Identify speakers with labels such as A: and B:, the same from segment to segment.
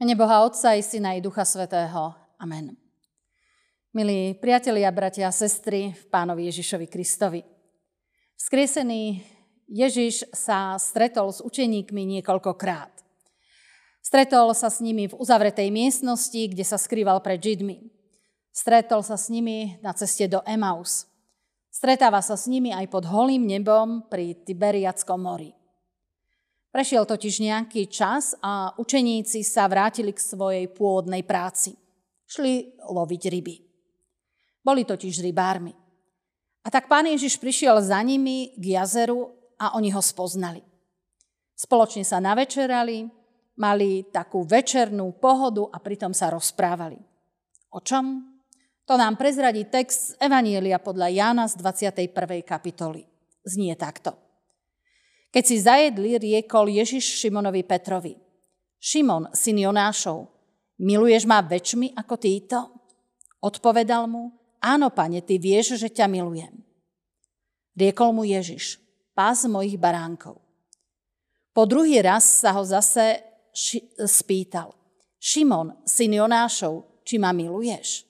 A: Mene Boha Otca i Syna i Ducha Svetého. Amen. Milí priatelia, bratia a sestry v Pánovi Ježišovi Kristovi. Skriesený Ježiš sa stretol s učeníkmi niekoľkokrát. Stretol sa s nimi v uzavretej miestnosti, kde sa skrýval pred Židmi. Stretol sa s nimi na ceste do Emaus. Stretáva sa s nimi aj pod holým nebom pri Tiberiackom mori. Prešiel totiž nejaký čas a učeníci sa vrátili k svojej pôvodnej práci. Šli loviť ryby. Boli totiž rybármi. A tak pán Ježiš prišiel za nimi k jazeru a oni ho spoznali. Spoločne sa navečerali, mali takú večernú pohodu a pritom sa rozprávali. O čom? To nám prezradí text z Evanielia podľa Jána z 21. kapitoly. Znie takto. Keď si zajedli, riekol Ježiš Šimonovi Petrovi. Šimon, syn Jonášov, miluješ ma väčšmi ako títo? Odpovedal mu, áno, pane, ty vieš, že ťa milujem. Riekol mu Ježiš, pás mojich baránkov. Po druhý raz sa ho zase ši- spýtal, Šimon, syn Jonášov, či ma miluješ?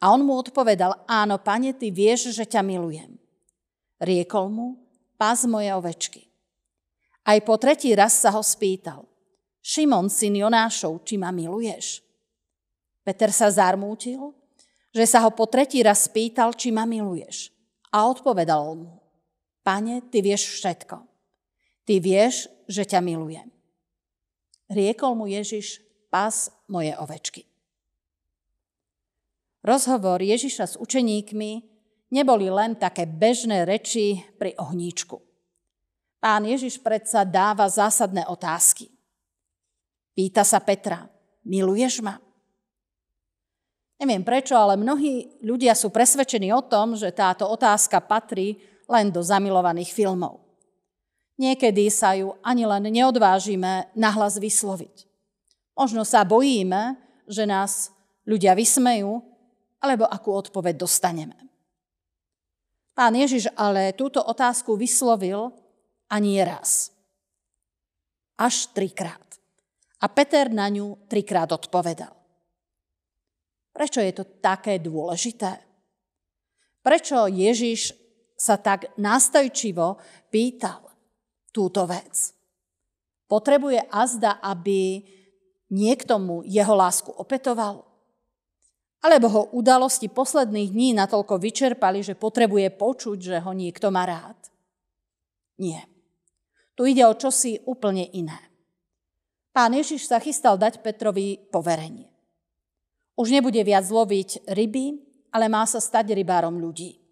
A: A on mu odpovedal, áno, pane, ty vieš, že ťa milujem. Riekol mu, pás moje ovečky. Aj po tretí raz sa ho spýtal. Šimon, syn Jonášov, či ma miluješ? Peter sa zarmútil, že sa ho po tretí raz spýtal, či ma miluješ. A odpovedal mu, pane, ty vieš všetko. Ty vieš, že ťa milujem. Riekol mu Ježiš, pás moje ovečky. Rozhovor Ježiša s učeníkmi neboli len také bežné reči pri ohníčku. Pán Ježiš predsa dáva zásadné otázky. Pýta sa Petra, miluješ ma? Neviem prečo, ale mnohí ľudia sú presvedčení o tom, že táto otázka patrí len do zamilovaných filmov. Niekedy sa ju ani len neodvážime nahlas vysloviť. Možno sa bojíme, že nás ľudia vysmejú, alebo akú odpoveď dostaneme. Pán Ježiš ale túto otázku vyslovil ani raz. Až trikrát. A Peter na ňu trikrát odpovedal. Prečo je to také dôležité? Prečo Ježiš sa tak nástojčivo pýtal túto vec? Potrebuje azda, aby niekto mu jeho lásku opetoval? Alebo ho udalosti posledných dní natoľko vyčerpali, že potrebuje počuť, že ho niekto má rád? Nie. Tu ide o čosi úplne iné. Pán Ježiš sa chystal dať Petrovi poverenie. Už nebude viac loviť ryby, ale má sa stať rybárom ľudí.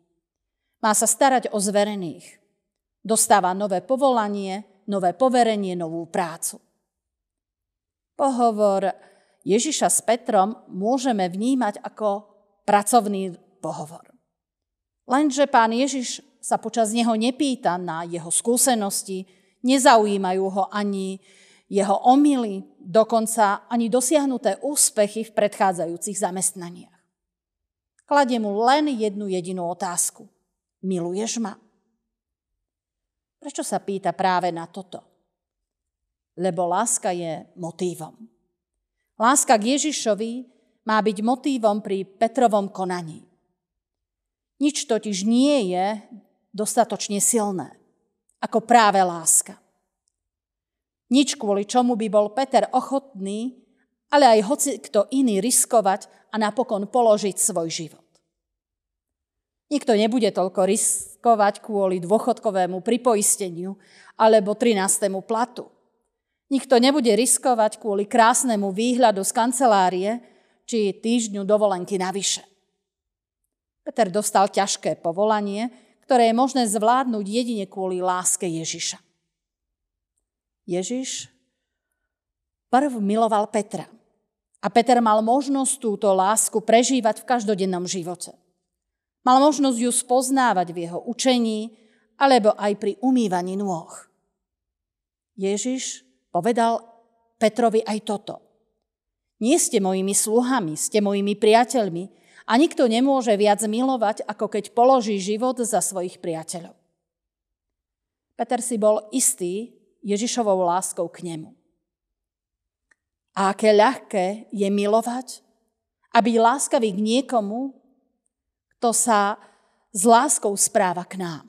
A: Má sa starať o zverených. Dostáva nové povolanie, nové poverenie, novú prácu. Pohovor Ježiša s Petrom môžeme vnímať ako pracovný pohovor. Lenže pán Ježiš sa počas neho nepýta na jeho skúsenosti, Nezaujímajú ho ani jeho omily, dokonca ani dosiahnuté úspechy v predchádzajúcich zamestnaniach. Kladie mu len jednu jedinú otázku. Miluješ ma? Prečo sa pýta práve na toto? Lebo láska je motívom. Láska k Ježišovi má byť motívom pri Petrovom konaní. Nič totiž nie je dostatočne silné ako práve láska. Nič kvôli čomu by bol Peter ochotný, ale aj hoci kto iný riskovať a napokon položiť svoj život. Nikto nebude toľko riskovať kvôli dôchodkovému pripoisteniu alebo 13. platu. Nikto nebude riskovať kvôli krásnemu výhľadu z kancelárie či týždňu dovolenky navyše. Peter dostal ťažké povolanie, ktoré je možné zvládnuť jedine kvôli láske Ježiša. Ježiš prv miloval Petra. A Peter mal možnosť túto lásku prežívať v každodennom živote. Mal možnosť ju spoznávať v jeho učení alebo aj pri umývaní nôh. Ježiš povedal Petrovi aj toto. Nie ste mojimi sluhami, ste mojimi priateľmi, a nikto nemôže viac milovať, ako keď položí život za svojich priateľov. Peter si bol istý Ježišovou láskou k nemu. A aké ľahké je milovať a byť láskavý k niekomu, kto sa s láskou správa k nám.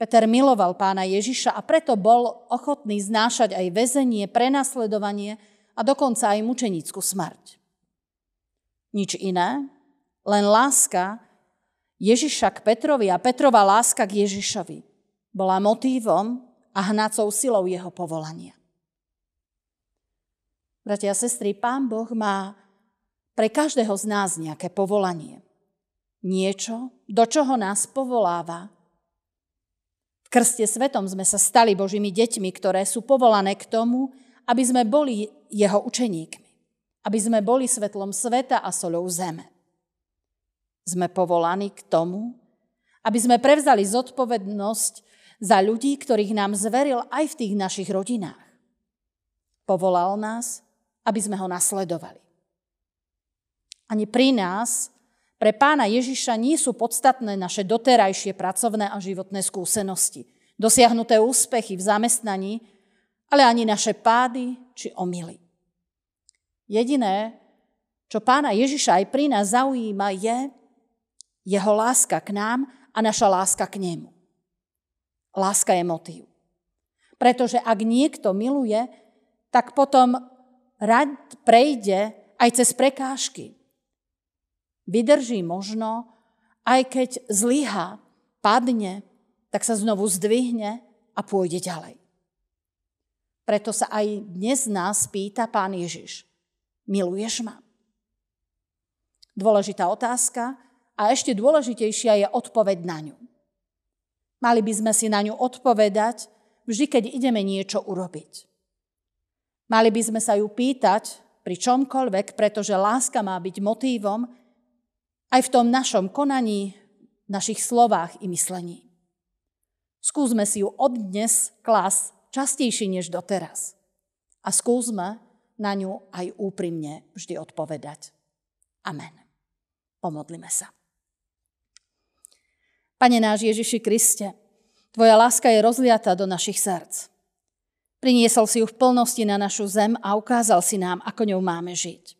A: Peter miloval pána Ježiša a preto bol ochotný znášať aj väzenie, prenasledovanie a dokonca aj mučenickú smrť. Nič iné, len láska Ježiša k Petrovi a Petrova láska k Ježišovi bola motívom a hnacou silou jeho povolania. Bratia a sestry, Pán Boh má pre každého z nás nejaké povolanie – niečo, do čoho nás povoláva. V krste svetom sme sa stali Božími deťmi, ktoré sú povolané k tomu, aby sme boli jeho učeníkmi. Aby sme boli svetlom sveta a solou zeme. Sme povolaní k tomu, aby sme prevzali zodpovednosť za ľudí, ktorých nám zveril aj v tých našich rodinách. Povolal nás, aby sme ho nasledovali. Ani pri nás pre pána Ježiša nie sú podstatné naše doterajšie pracovné a životné skúsenosti, dosiahnuté úspechy v zamestnaní, ale ani naše pády či omily. Jediné, čo pána Ježiša aj pri nás zaujíma, je jeho láska k nám a naša láska k nemu. Láska je motív. Pretože ak niekto miluje, tak potom rad prejde aj cez prekážky, vydrží možno, aj keď zlyhá, padne, tak sa znovu zdvihne a pôjde ďalej. Preto sa aj dnes nás pýta pán Ježiš. Miluješ ma? Dôležitá otázka a ešte dôležitejšia je odpoveď na ňu. Mali by sme si na ňu odpovedať vždy, keď ideme niečo urobiť. Mali by sme sa ju pýtať pri čomkoľvek, pretože láska má byť motívom, aj v tom našom konaní, našich slovách i myslení. Skúsme si ju od dnes klas častejšie než doteraz. A skúsme na ňu aj úprimne vždy odpovedať. Amen. Pomodlime sa. Pane náš Ježiši Kriste, Tvoja láska je rozliata do našich srdc. Priniesol si ju v plnosti na našu zem a ukázal si nám, ako ňou máme žiť.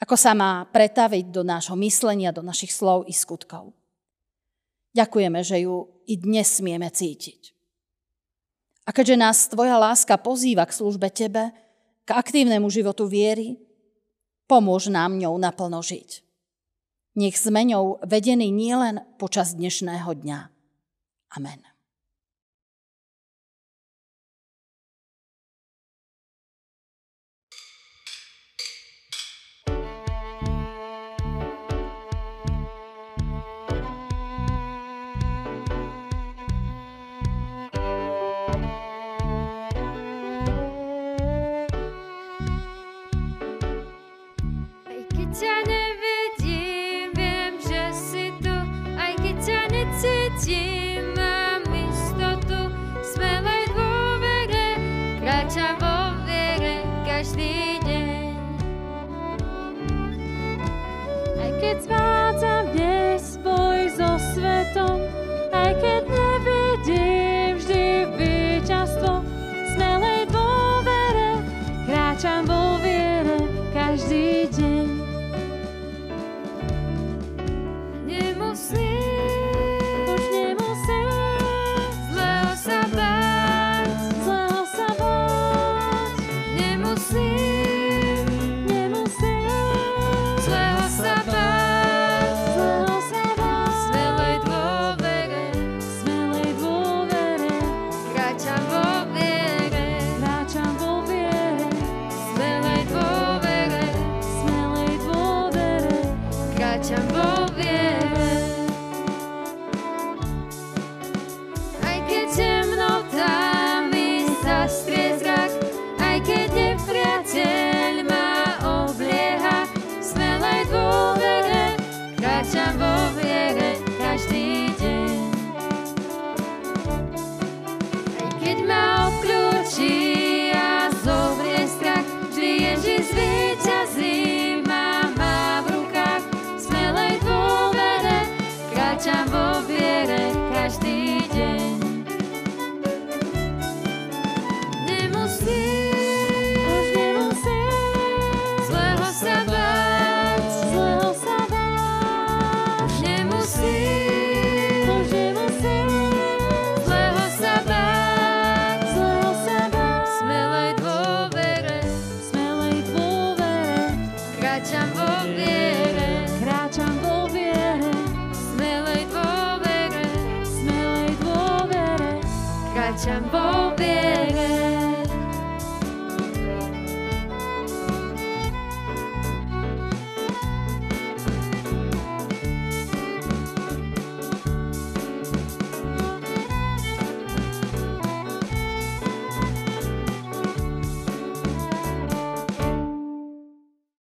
A: Ako sa má pretaviť do nášho myslenia, do našich slov i skutkov. Ďakujeme, že ju i dnes smieme cítiť. A keďže nás Tvoja láska pozýva k službe Tebe, k aktívnemu životu viery, pomôž nám ňou naplno žiť. Nech sme ňou vedení nielen počas dnešného dňa. Amen.
B: svetí mám istotu, smelej dôvere, kráčam vo viere každý. Aj keď zvádzam dnes boj so aj keď nevidím vždy víťazstvo, smelej dôvere, kráčam changes.